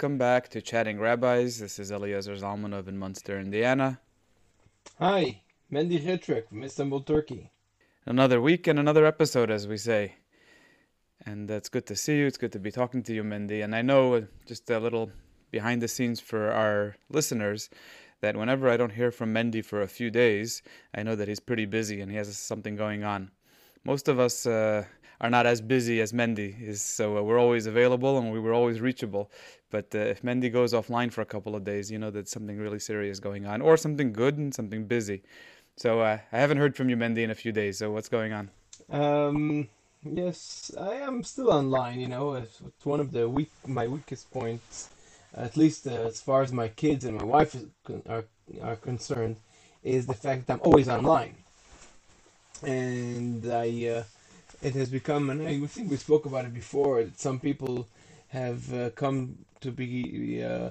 welcome back to Chatting Rabbis. This is Eliezer Zalmanov in Munster, Indiana. Hi, Mendy Chitrik from Istanbul, Turkey. Another week and another episode, as we say. And it's good to see you. It's good to be talking to you, Mendy. And I know uh, just a little behind the scenes for our listeners that whenever I don't hear from Mendy for a few days, I know that he's pretty busy and he has something going on. Most of us uh, are not as busy as Mendy is, so uh, we're always available and we were always reachable. But uh, if Mendy goes offline for a couple of days, you know that something really serious going on, or something good and something busy. So uh, I haven't heard from you, Mendy, in a few days. So what's going on? Um, yes, I am still online. You know, it's, one of the weak my weakest points, at least uh, as far as my kids and my wife are are concerned, is the fact that I'm always online, and I. It has become, and I think we spoke about it before, some people have uh, come to be, uh,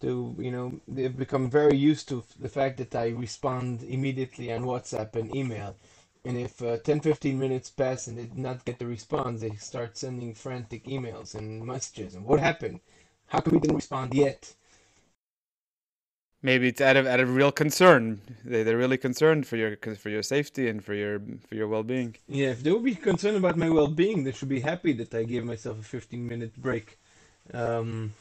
to, you know, they've become very used to the fact that I respond immediately on WhatsApp and email. And if uh, 10 15 minutes pass and they did not get the response, they start sending frantic emails and messages. And what happened? How come we didn't respond yet? Maybe it's out of out of real concern. They they're really concerned for your for your safety and for your for your well being. Yeah, if they would be concerned about my well being, they should be happy that I gave myself a 15 minute break um,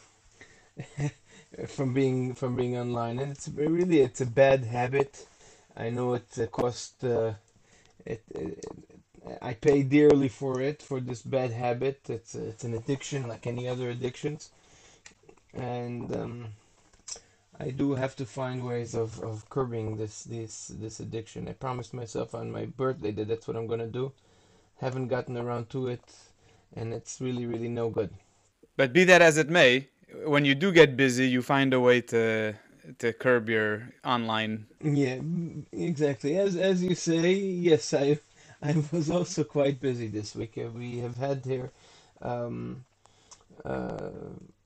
from being from being online. And it's really it's a bad habit. I know it cost. Uh, it, it, I pay dearly for it for this bad habit. It's it's an addiction like any other addictions, and um, I do have to find ways of, of curbing this this this addiction. I promised myself on my birthday that that's what I'm gonna do. Haven't gotten around to it, and it's really really no good. But be that as it may, when you do get busy, you find a way to to curb your online. Yeah, exactly. As as you say, yes, I I was also quite busy this week. Uh, we have had here. Um, uh,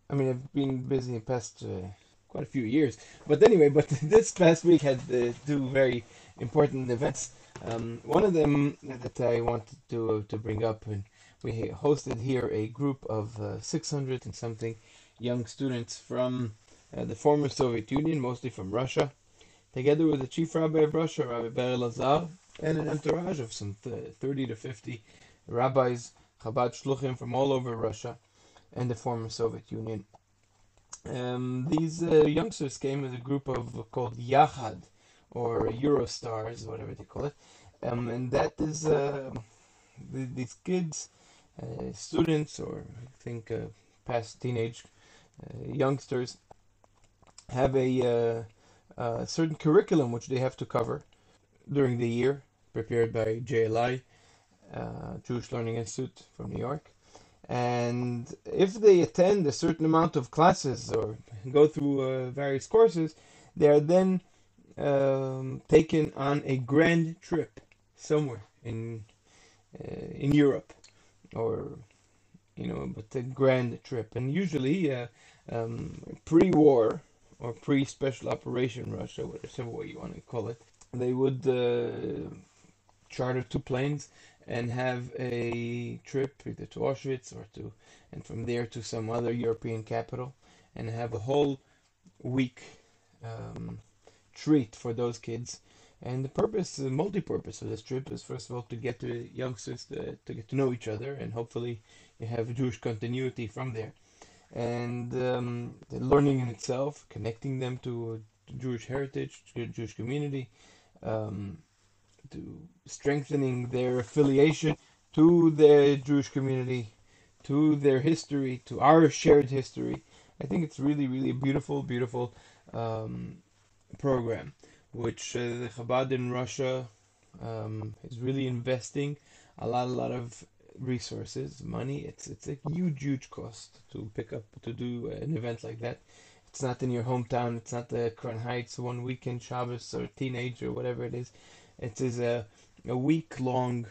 I mean, I've been busy in past. Uh, quite a few years. But anyway, but this past week had uh, two very important events. Um, one of them that I wanted to to bring up, and we hosted here a group of uh, 600 and something young students from uh, the former Soviet Union, mostly from Russia, together with the chief rabbi of Russia, Rabbi Ber Lazar, and an entourage of some 30 to 50 rabbis, Chabad shluchim from all over Russia and the former Soviet Union. Um, these uh, youngsters came with a group of called Yahad or Eurostars, whatever they call it, um, and that is uh, the, these kids, uh, students, or I think uh, past teenage uh, youngsters, have a, uh, a certain curriculum which they have to cover during the year, prepared by JLI, Jewish Learning Institute from New York and if they attend a certain amount of classes or go through uh, various courses, they are then um, taken on a grand trip somewhere in uh, in Europe, or you know, but a grand trip, and usually uh, um, pre-war or pre-special operation Russia, whatever way you want to call it, they would uh, charter two planes and have a trip either to Auschwitz or to, and from there to some other European capital, and have a whole week um, treat for those kids. And the purpose, the multi-purpose of this trip is first of all to get the youngsters to, to get to know each other, and hopefully you have Jewish continuity from there. And um, the learning in itself, connecting them to, Jewish heritage, to Jewish community, um, to strengthening their affiliation to the Jewish community, to their history, to our shared history. I think it's really, really a beautiful, beautiful um, program, which uh, the Chabad in Russia um, is really investing a lot, a lot of resources, money. It's it's a huge, huge cost to pick up to do an event like that. It's not in your hometown. It's not the Crown Heights one weekend Shabbos or teenage or whatever it is. It is a, a week long,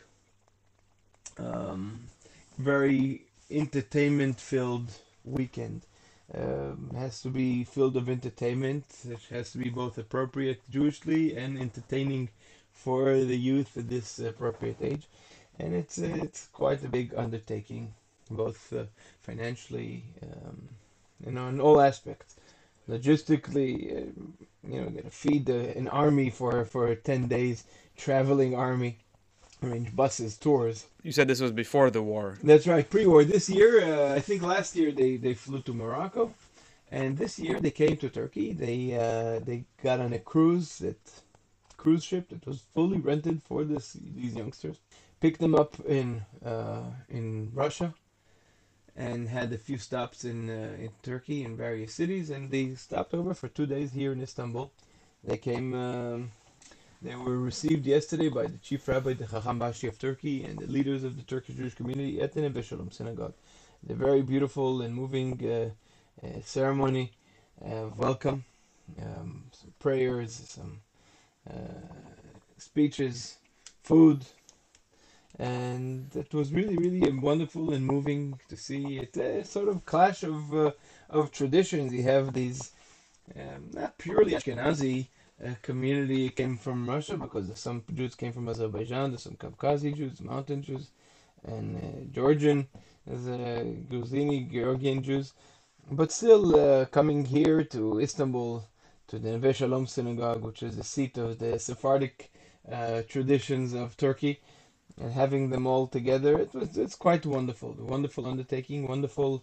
um, very entertainment filled weekend. Um, has to be filled of entertainment. It has to be both appropriate Jewishly and entertaining for the youth at this appropriate age. And it's it's quite a big undertaking, both uh, financially, um, know, in all aspects. Logistically, uh, you know, gonna feed uh, an army for for ten days, traveling army, I mean, buses, tours. You said this was before the war. That's right, pre-war. This year, uh, I think last year they, they flew to Morocco, and this year they came to Turkey. They uh, they got on a cruise that cruise ship that was fully rented for this these youngsters. Picked them up in uh, in Russia, and had a few stops in uh, in Turkey in various cities, and they stopped over for two days here in Istanbul. They came. Um, they were received yesterday by the chief rabbi, the Chacham Bashi of Turkey, and the leaders of the Turkish Jewish community at the Neve Shalom synagogue. The very beautiful and moving uh, uh, ceremony of welcome, um, some prayers, some uh, speeches, food, and it was really, really wonderful and moving to see. It's a sort of clash of uh, of traditions. You have these um, not purely Ashkenazi uh, community came from Russia because some Jews came from Azerbaijan, there's some Caucasian Jews, mountain Jews, and uh, Georgian, the Gruzini, Georgian Jews. But still uh, coming here to Istanbul, to the Neve Shalom synagogue, which is the seat of the Sephardic uh, traditions of Turkey, and having them all together, it was it's quite wonderful. Wonderful undertaking, wonderful.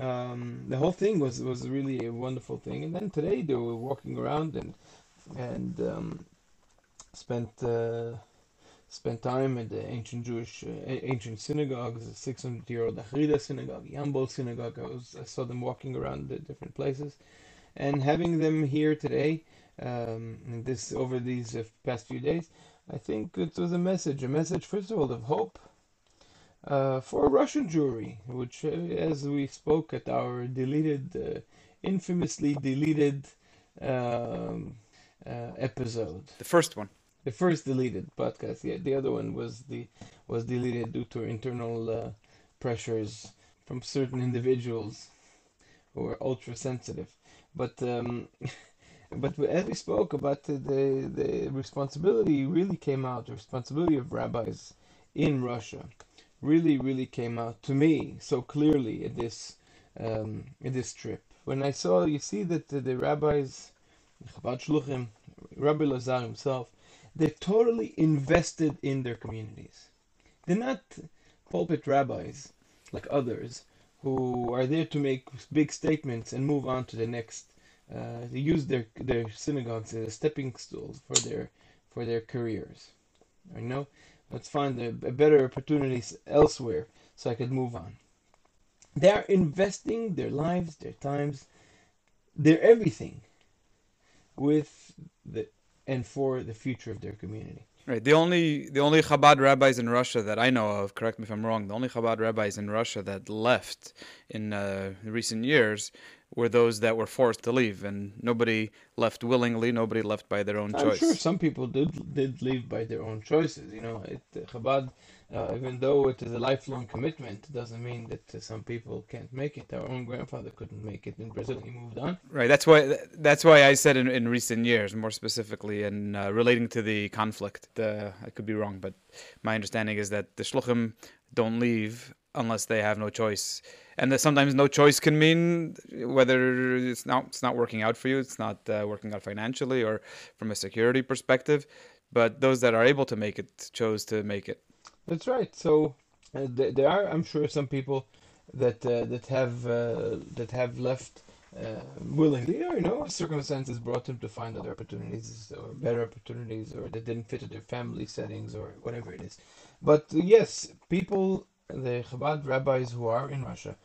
Um, the whole thing was was really a wonderful thing. And then today they were walking around and and um, spent uh, spent time at the ancient Jewish uh, ancient synagogues, the 600 year old Achrida synagogue, Yambol synagogue. I, was, I saw them walking around the different places, and having them here today, um, this over these uh, past few days, I think it was a message, a message first of all of hope. Uh, for Russian Jewry, which, uh, as we spoke at our deleted, uh, infamously deleted um, uh, episode. The first one. The first deleted podcast. Yeah, the other one was the was deleted due to internal uh, pressures from certain individuals who were ultra sensitive. But um, but as we spoke about the, the responsibility really came out. The responsibility of rabbis in Russia really really came out to me so clearly at this um, this trip. When I saw, you see that the, the rabbis Chabad Shluchim, Rabbi Lazar himself, they're totally invested in their communities. They're not pulpit rabbis like others who are there to make big statements and move on to the next. Uh, they use their their synagogues as a stepping stools for their for their careers. I know. Let's find a, a better opportunities elsewhere so I could move on. They are investing their lives, their times, their everything with the and for the future of their community. Right. The only the only Chabad rabbis in Russia that I know of, correct me if I'm wrong, the only Chabad rabbis in Russia that left in uh, recent years were those that were forced to leave, and nobody left willingly. Nobody left by their own I'm choice. sure some people did did leave by their own choices. You know, it, Chabad, uh, even though it is a lifelong commitment, doesn't mean that uh, some people can't make it. Our own grandfather couldn't make it in Brazil; he moved on. Right. That's why. That's why I said in, in recent years, more specifically, in uh, relating to the conflict. The I could be wrong, but my understanding is that the shluchim don't leave unless they have no choice, and that sometimes no choice can mean whether it's not it's not working out for you, it's not uh, working out financially or from a security perspective. But those that are able to make it chose to make it. That's right. So uh, th- there are, I'm sure, some people that uh, that have uh, that have left uh, willingly, or you know, circumstances brought them to find other opportunities or better opportunities, or that didn't fit their family settings or whatever it is. But yes, people, the Chabad rabbis who are in Russia,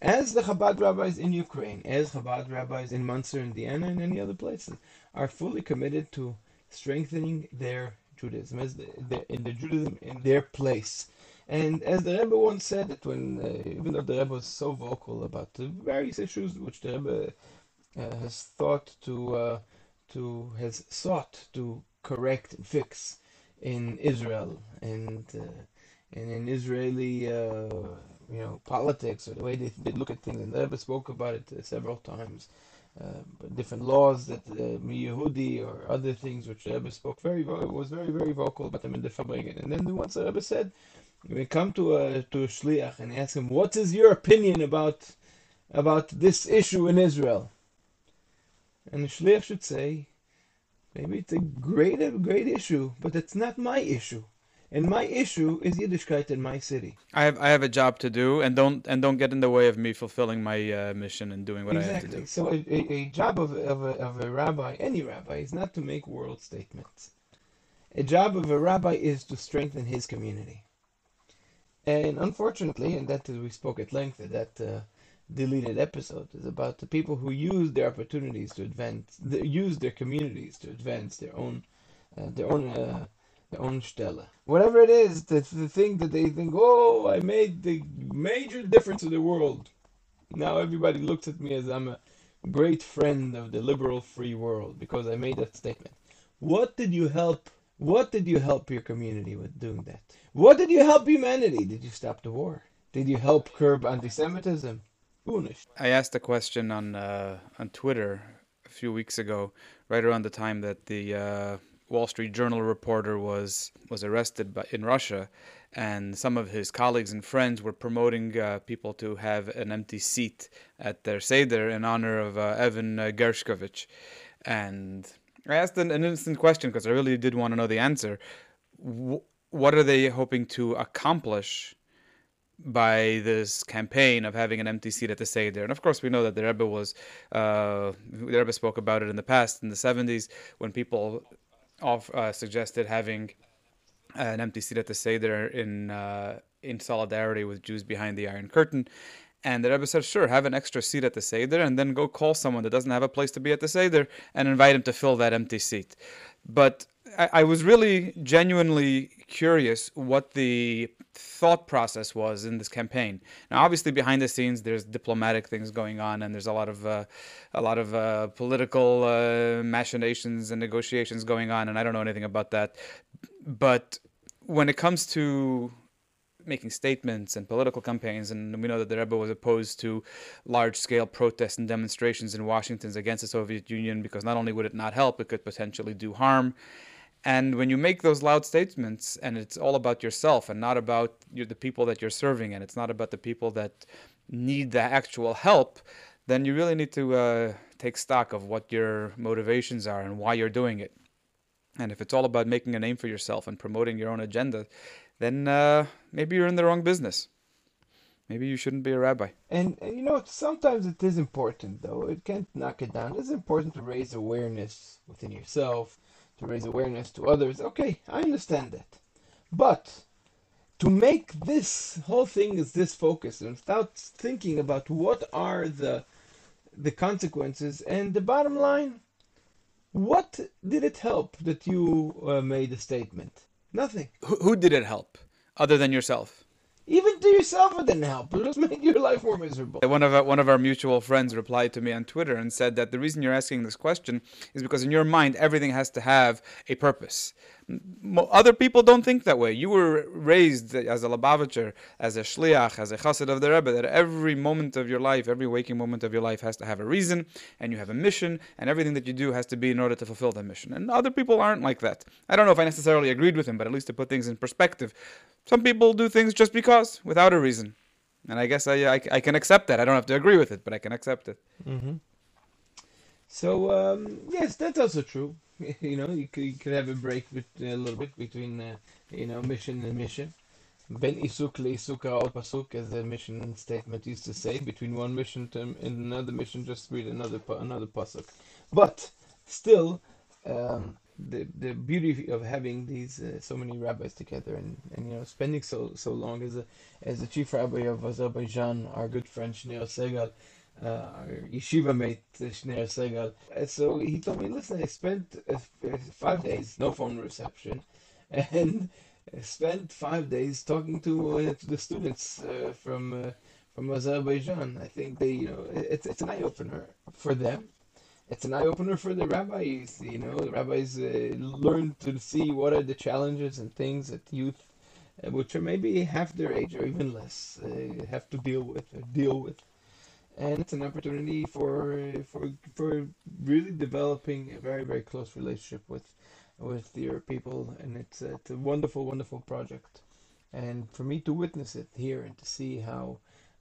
as the Chabad rabbis in Ukraine, as Chabad rabbis in Munster, Indiana, and any other places, are fully committed to strengthening their Judaism, as the, the, in the Judaism in their place. And as the Rebbe once said, that when uh, even though the Rebbe was so vocal about the various issues which the Rebbe uh, has thought to uh, to has sought to correct and fix in Israel and uh, and in Israeli uh, you know politics or the way they, they look at things, and the Rebbe spoke about it uh, several times uh, different laws that uh, Yehudi or other things which the Rebbe spoke very was very very vocal about them in the Farbrengen. And then the once the Rebbe said, we come to a to a shliach and ask him, what is your opinion about about this issue in Israel. And the shliach should say, maybe it's a great, a great issue, but it's not my issue. And my issue is Yiddishkeit in my city. I have I have a job to do, and don't and don't get in the way of me fulfilling my uh, mission and doing what exactly. I have to do. So a, a, a job of, of, a, of a rabbi, any rabbi, is not to make world statements. A job of a rabbi is to strengthen his community. And unfortunately, and that we spoke at length at that uh, deleted episode, is about the people who use their opportunities to advance, use their communities to advance their own, uh, their own, uh, their own stelle. Whatever it is, that's the thing that they think, oh, I made the major difference in the world. Now everybody looks at me as I'm a great friend of the liberal free world because I made that statement. What did you help? What did you help your community with doing that? What did you help humanity? Did you stop the war? Did you help curb anti-Semitism? I asked a question on uh, on Twitter a few weeks ago, right around the time that the uh, Wall Street Journal reporter was was arrested by, in Russia, and some of his colleagues and friends were promoting uh, people to have an empty seat at their seder in honor of uh, Evan uh, Gershkovich, and I asked an, an instant question because I really did want to know the answer. W- what are they hoping to accomplish by this campaign of having an empty seat at the Seder? And of course, we know that the Rebbe was, uh, the Rebbe spoke about it in the past, in the 70s, when people off, uh, suggested having an empty seat at the Seder in, uh, in solidarity with Jews behind the Iron Curtain. And the Rebbe said, sure, have an extra seat at the Seder and then go call someone that doesn't have a place to be at the Seder and invite him to fill that empty seat. But I, I was really genuinely curious what the thought process was in this campaign. Now, obviously, behind the scenes, there's diplomatic things going on, and there's a lot of uh, a lot of uh, political uh, machinations and negotiations going on, and I don't know anything about that. But when it comes to making statements and political campaigns, and we know that the Rebbe was opposed to large-scale protests and demonstrations in Washington against the Soviet Union because not only would it not help, it could potentially do harm. And when you make those loud statements, and it's all about yourself and not about the people that you're serving, and it's not about the people that need the actual help, then you really need to uh, take stock of what your motivations are and why you're doing it. And if it's all about making a name for yourself and promoting your own agenda, then uh, maybe you're in the wrong business. Maybe you shouldn't be a rabbi. And, and, you know, sometimes it is important, though. It can't knock it down. It's important to raise awareness within yourself, to raise awareness to others. Okay, I understand that. But to make this whole thing is this focus and without thinking about what are the the consequences and the bottom line, what did it help that you uh, made a statement? Nothing. Who, who did it help other than yourself? Yourself, it didn't help. It just made your life more miserable. One of our, one of our mutual friends replied to me on Twitter and said that the reason you're asking this question is because in your mind everything has to have a purpose. Other people don't think that way. You were raised as a Lubavitcher, as a shliach, as a chassid of the Rebbe, that every moment of your life, every waking moment of your life has to have a reason, and you have a mission, and everything that you do has to be in order to fulfill that mission. And other people aren't like that. I don't know if I necessarily agreed with him, but at least to put things in perspective. Some people do things just because, without a reason. And I guess I, I, I can accept that. I don't have to agree with it, but I can accept it. Mm-hmm. So, um, yes, that's also true. you know, you could, you could have a break with, a little bit between, uh, you know, mission and mission. Ben isuk leisuk al pasuk, as the mission statement used to say, between one mission term and another mission, just read another another pasuk. But still, um, the the beauty of having these uh, so many rabbis together and, and you know spending so so long as a as the chief rabbi of Azerbaijan, our good friend Shneur Segal, uh, yeshiva mate Shneur Segal. Uh, so he told me, listen, I spent uh, five days, no phone reception, and spent five days talking to, uh, to the students uh, from from Azerbaijan. I think they, you know, it's it's an eye opener for them it's an eye opener for the rabbis. You know, the rabbis uh, learn to see what are the challenges and things that youth, uh, which are maybe half their age or even less, uh, have to deal with or deal with. And it's an opportunity for for for really developing a very very close relationship with with your people, and it's it's a wonderful wonderful project. And for me to witness it here and to see how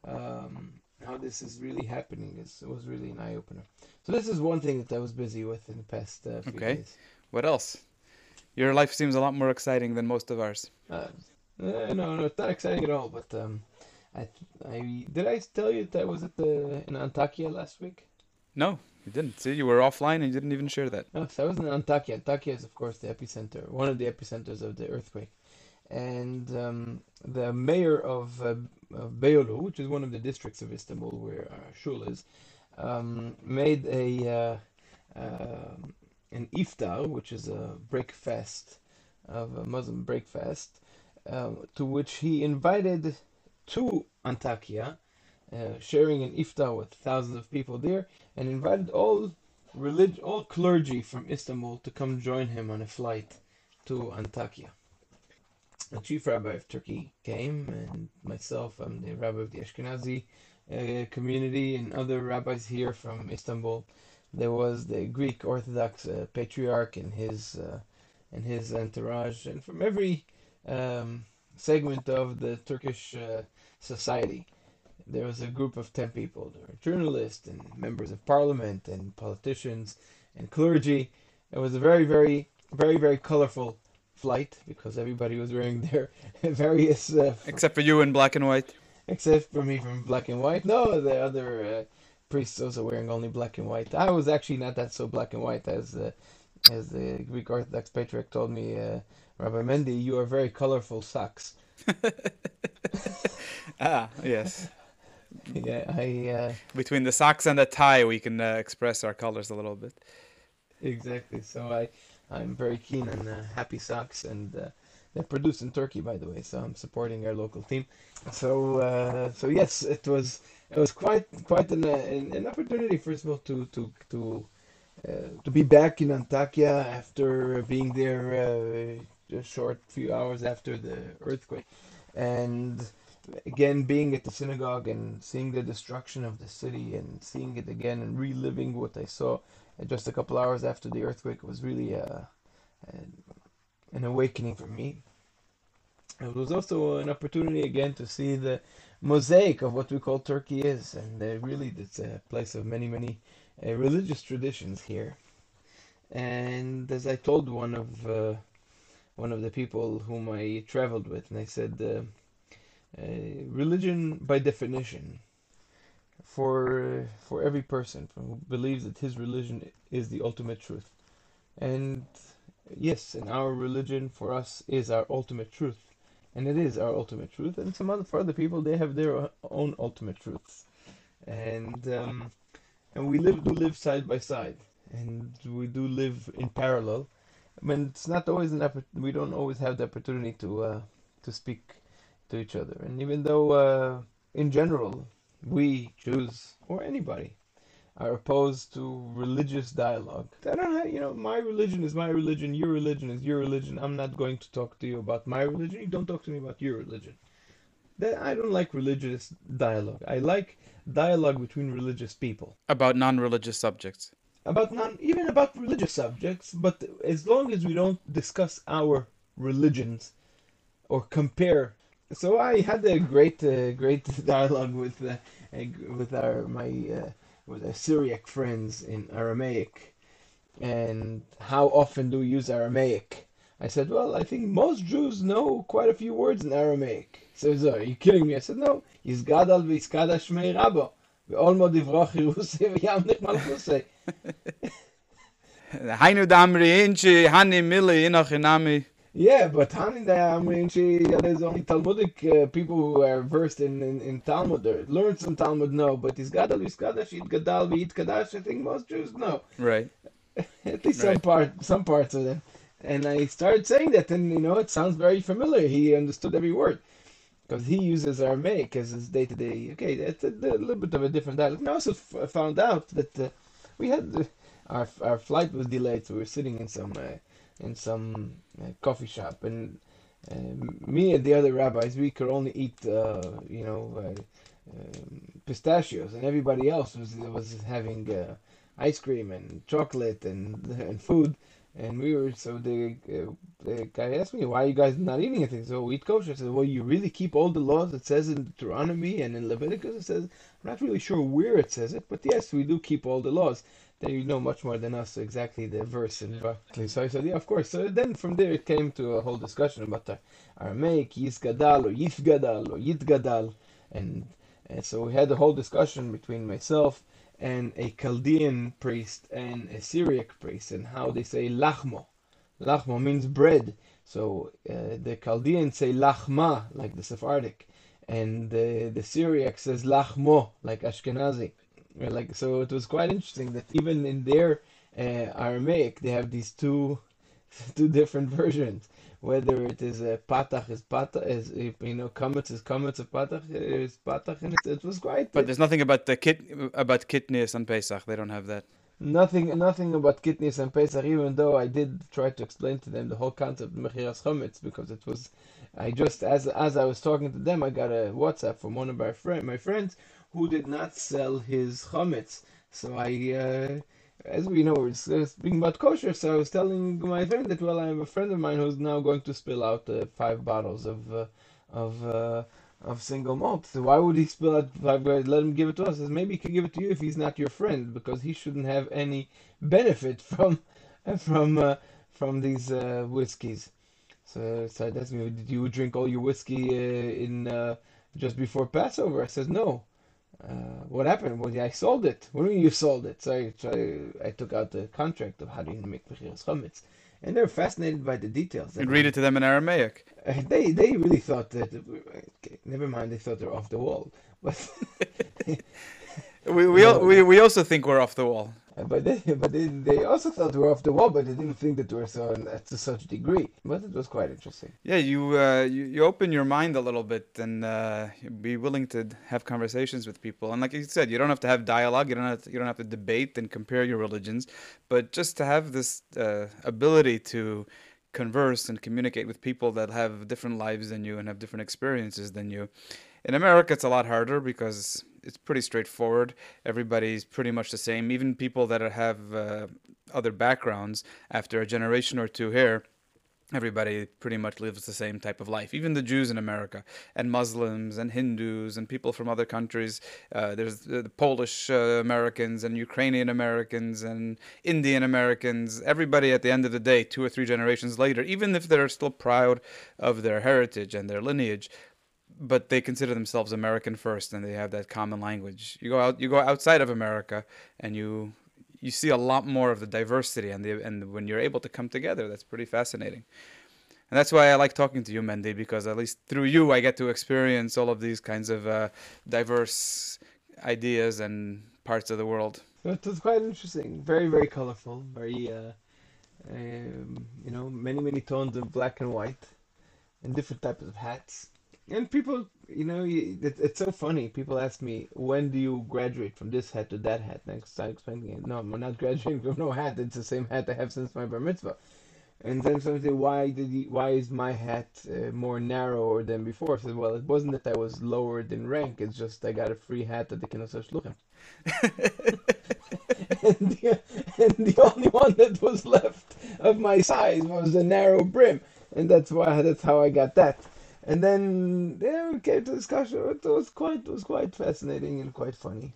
um, how this is really happening is was really an eye opener. So this is one thing that I was busy with in the past uh, few Okay. days. What else? Your life seems a lot more exciting than most of ours. Uh, uh, no, no, it's not exciting at all. But um, I, I did I tell you that I was at the in Antakya last week? No, you didn't. See, you were offline and you didn't even share that. No, so I was in Antakya. Antakya is, of course, the epicenter, one of the epicenters of the earthquake. And um, the mayor of, uh, of Beyoğlu, which is one of the districts of Istanbul where our shul is, um, made a uh, um an iftar, which is a breakfast of a Muslim breakfast, uh, to which he invited to Antakya, uh, sharing an iftar with thousands of people there, and invited all relig- all clergy from Istanbul to come join him on a flight to Antakya. The chief rabbi of Turkey came, and myself, I'm the rabbi of the Ashkenazi uh, community, and other rabbis here from Istanbul. There was the Greek Orthodox uh, patriarch and his uh, and his entourage, and from every um, segment of the Turkish uh, society. There was a group of 10 people. There were journalists and members of parliament and politicians and clergy. It was a very, very, very, very colorful flight because everybody was wearing their various, uh, Except for you in black and white. except for me from black and white. No, the other uh, priests also wearing only black and white. I was actually not that so black and white as uh, as the Greek Orthodox patriarch told me, uh, Rabbi Mendy, you are very colorful socks. Ah, yes. Yeah, I uh, Between the socks and the tie, we can uh, express our colors a little bit. Exactly. So I, I'm very keen on uh, Happy Socks, and uh, they're produced in Turkey, by the way. So I'm supporting our local team. So uh, so yes, it was it was quite quite an an, opportunity, first of all, to to to uh, to be back in Antakya after being there uh, a short few hours after the earthquake, and again being at the synagogue and seeing the destruction of the city and seeing it again and reliving what I saw just a couple hours after the earthquake was really uh, an, an awakening for me. It was also an opportunity again to see the mosaic of what we call Turkey is, and uh, really it's a place of many, many uh, religious traditions here. And as I told one of uh, one of the people whom I traveled with, and I said, uh, uh, religion by definition for for every person who believes that his religion is the ultimate truth. And yes, and our religion for us is our ultimate truth. And it is our ultimate truth. And some other for other people they have their own ultimate truths. And um, and we live do live side by side. And we do live in parallel. I mean it's not always an oppor- we don't always have the opportunity to uh, to speak to each other. And even though uh, in general we Jews or anybody are opposed to religious dialogue. I don't have, you know, my religion is my religion, your religion is your religion. I'm not going to talk to you about my religion. You don't talk to me about your religion. I don't like religious dialogue. I like dialogue between religious people About non religious subjects. About non even about religious subjects, but as long as we don't discuss our religions or compare. So I had a great, uh, great dialogue with uh, with our my uh, with our Syriac friends in Aramaic, and how often do we use Aramaic? I said, well, I think most Jews know quite a few words in Aramaic. He says, are you kidding me? I said, no. Yizgadal v'yiskada shmei rabo. Ve'olmo v'yamnich malchusei. Hainu damri inchi hani mili. Yeah, but Hanida, I mean, she, there's only Talmudic uh, people who are versed in, in, in Talmud or learned some Talmud, no. But is Gadal, is Kadash, Yid Gadal, V'yit Kadash, I think most Jews know. Right. At least some part, some parts of them. And I started saying that, and you know, it sounds very familiar. He understood every word. Because he uses Aramaic as his day to day. Okay, that's a, a little bit of a different dialect. And I also f- found out that uh, we had our our flight was delayed, so we were sitting in some uh, in some uh, coffee shop, and uh, me and the other rabbis we could only eat you know um, pistachios, and everybody else was was having uh, ice cream and chocolate and and food. And we were so the, uh, the guy asked me, "Why you guys not eating anything?" So we eat kosher. I said, "Well, you really keep all the laws it says in Deuteronomy and in Leviticus." It says, "I'm not really sure where it says it, but yes, we do keep all the laws." Then you know much more than us exactly the verse and so I said, "Yeah, of course." So then from there it came to a whole discussion about the Aramaic Yisgadal or Yifgadal or Yitgadal, and and so we had a whole discussion between myself and a Chaldean priest and a Syriac priest, and how they say lachmo. Lachmo means bread. So uh, the Chaldeans say lachma, like the Sephardic, and the, the Syriac says lachmo, like Ashkenazi. Like so, it was quite interesting that even in their uh, Aramaic, they have these two two different versions whether it is a patach is patach is you know kametz is kametz a patach is patach and it, it was quite but there's nothing about the kit about kitnius and pesach. They don't have that. Nothing nothing about kitnius and pesach even though i did try to explain to them the whole concept of mechiras chametz because it was i just as as i was talking to them i got a whatsapp from one of my friend my friends who did not sell his chametz. So i uh, as we know, we're speaking about kosher, so I was telling my friend that, well, I have a friend of mine who's now going to spill out uh, five bottles of uh, of uh, of single malt. So why would he spill out five bottles? Let him give it to us. Says maybe he can give it to you if he's not your friend, because he shouldn't have any benefit from from uh, from these uh, whiskeys. So, so that's me. Did you drink all your whiskey uh, in just before Passover? I says no. Uh, what happened? Well, I sold it. What do you mean you sold it? So I, so I, I took out the contract of how do you make Mechiras Chametz. And they're fascinated by the details. And read it to them in Aramaic. Uh, they they really thought that. Okay, never mind, they thought they're off the wall. But we we, we we also think we're off the wall. But they, but they, they also thought we were off the wall, but they didn't think that we were so to such a degree. But it was quite interesting. Yeah, you uh, you, you open your mind a little bit and uh, be willing to have conversations with people. And like you said, you don't have to have dialogue. You don't have to, you don't have to debate and compare your religions, but just to have this uh, ability to converse and communicate with people that have different lives than you and have different experiences than you. In America, it's a lot harder because it's pretty straightforward. Everybody's pretty much the same. Even people that have uh, other backgrounds, after a generation or two here, everybody pretty much lives the same type of life. Even the Jews in America, and Muslims, and Hindus, and people from other countries. Uh, there's the Polish uh, Americans, and Ukrainian Americans, and Indian Americans. Everybody at the end of the day, two or three generations later, even if they're still proud of their heritage and their lineage, but they consider themselves American first, and they have that common language. You go out, you go outside of America, and you you see a lot more of the diversity, and the and when you're able to come together, that's pretty fascinating. And that's why I like talking to you, Mendy, because at least through you, I get to experience all of these kinds of uh, diverse ideas and parts of the world. It was quite interesting, very very colorful, very uh, um, you know many many tones of black and white, and different types of hats and people, you know, it, it's so funny. People ask me, when do you graduate from this hat to that hat? Next time, explaining it. No, I'm not graduating from no hat. It's the same hat I have since my bar mitzvah. And then somebody say, why did he, why is my hat uh, more narrower than before? I said, well, it wasn't that I was lowered in rank. It's just I got a free hat at the Knesset Shluchim. and, the, and the only one that was left of my size was a narrow brim, and that's why that's how I got that. And then yeah, we came to discussion. It was quite it was quite fascinating and quite funny.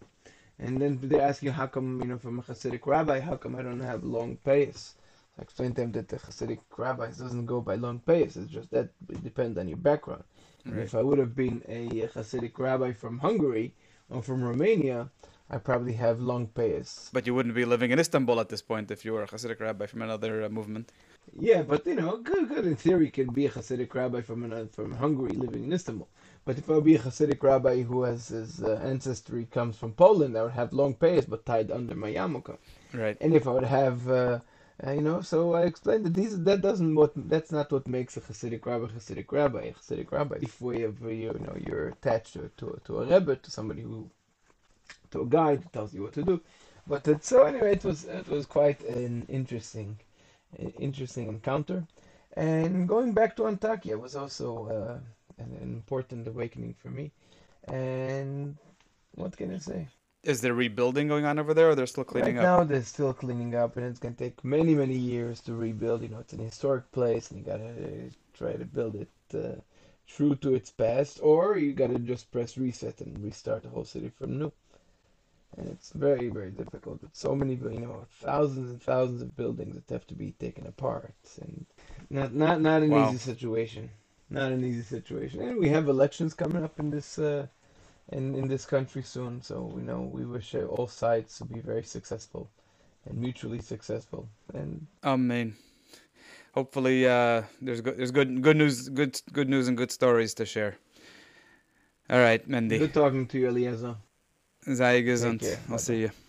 And then they ask you how come you know from a Hasidic rabbi how come I don't have long payas. I explained to them that the Hasidic rabbis doesn't go by long payas. It's just that it depends on your background. Right. if I would have been a Hasidic rabbi from Hungary or from Romania, I probably have long payas. But you wouldn't be living in Istanbul at this point if you were a Hasidic rabbi from another uh, movement. Yeah, but you know, good, good. In theory, can be a Hasidic rabbi from an, from Hungary living in Istanbul. But if I would be a Hasidic rabbi who has his uh, ancestry comes from Poland, I would have long payas but tied under my yarmulke. Right. And if I would have, uh, uh, you know, so I explained that these that doesn't what that's not what makes a Hasidic rabbi Hasidic rabbi. A Hasidic rabbi, if we of you know you're attached to to, to a rebbe, to somebody who, to a guide who tells you what to do. But it, so anyway, it was it was quite an interesting interesting encounter. And going back to Antakya was also uh, an, an important awakening for me. And what can I say? is there rebuilding going on over there, or they're still cleaning right up? now, they're still cleaning up, and it's gonna take many, many years to rebuild. You know, it's an historic place, and you gotta uh, try to build it uh, true to its past, or you gotta just press reset and restart the whole city from new. And it's very, very difficult. With so many, you know, thousands and thousands of buildings that have to be taken apart, and not, not, not an Wow. easy situation. Not an easy situation. And we have elections coming up in this. Uh, in, in this country soon. So we know we wish all sides to be very successful and mutually successful. And I mean, hopefully, uh, there's good, there's good, good news, good, good news, and good stories to share. All right, Mendy. good talking to you, Eliezer. Gesund. care. I'll see you.